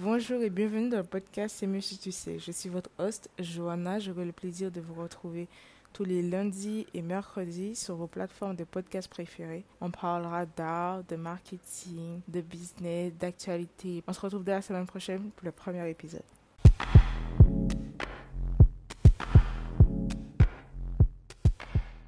Bonjour et bienvenue dans le podcast C'est mieux si tu sais. Je suis votre host, Johanna. J'aurai le plaisir de vous retrouver tous les lundis et mercredis sur vos plateformes de podcast préférées. On parlera d'art, de marketing, de business, d'actualité. On se retrouve dès la semaine prochaine pour le premier épisode.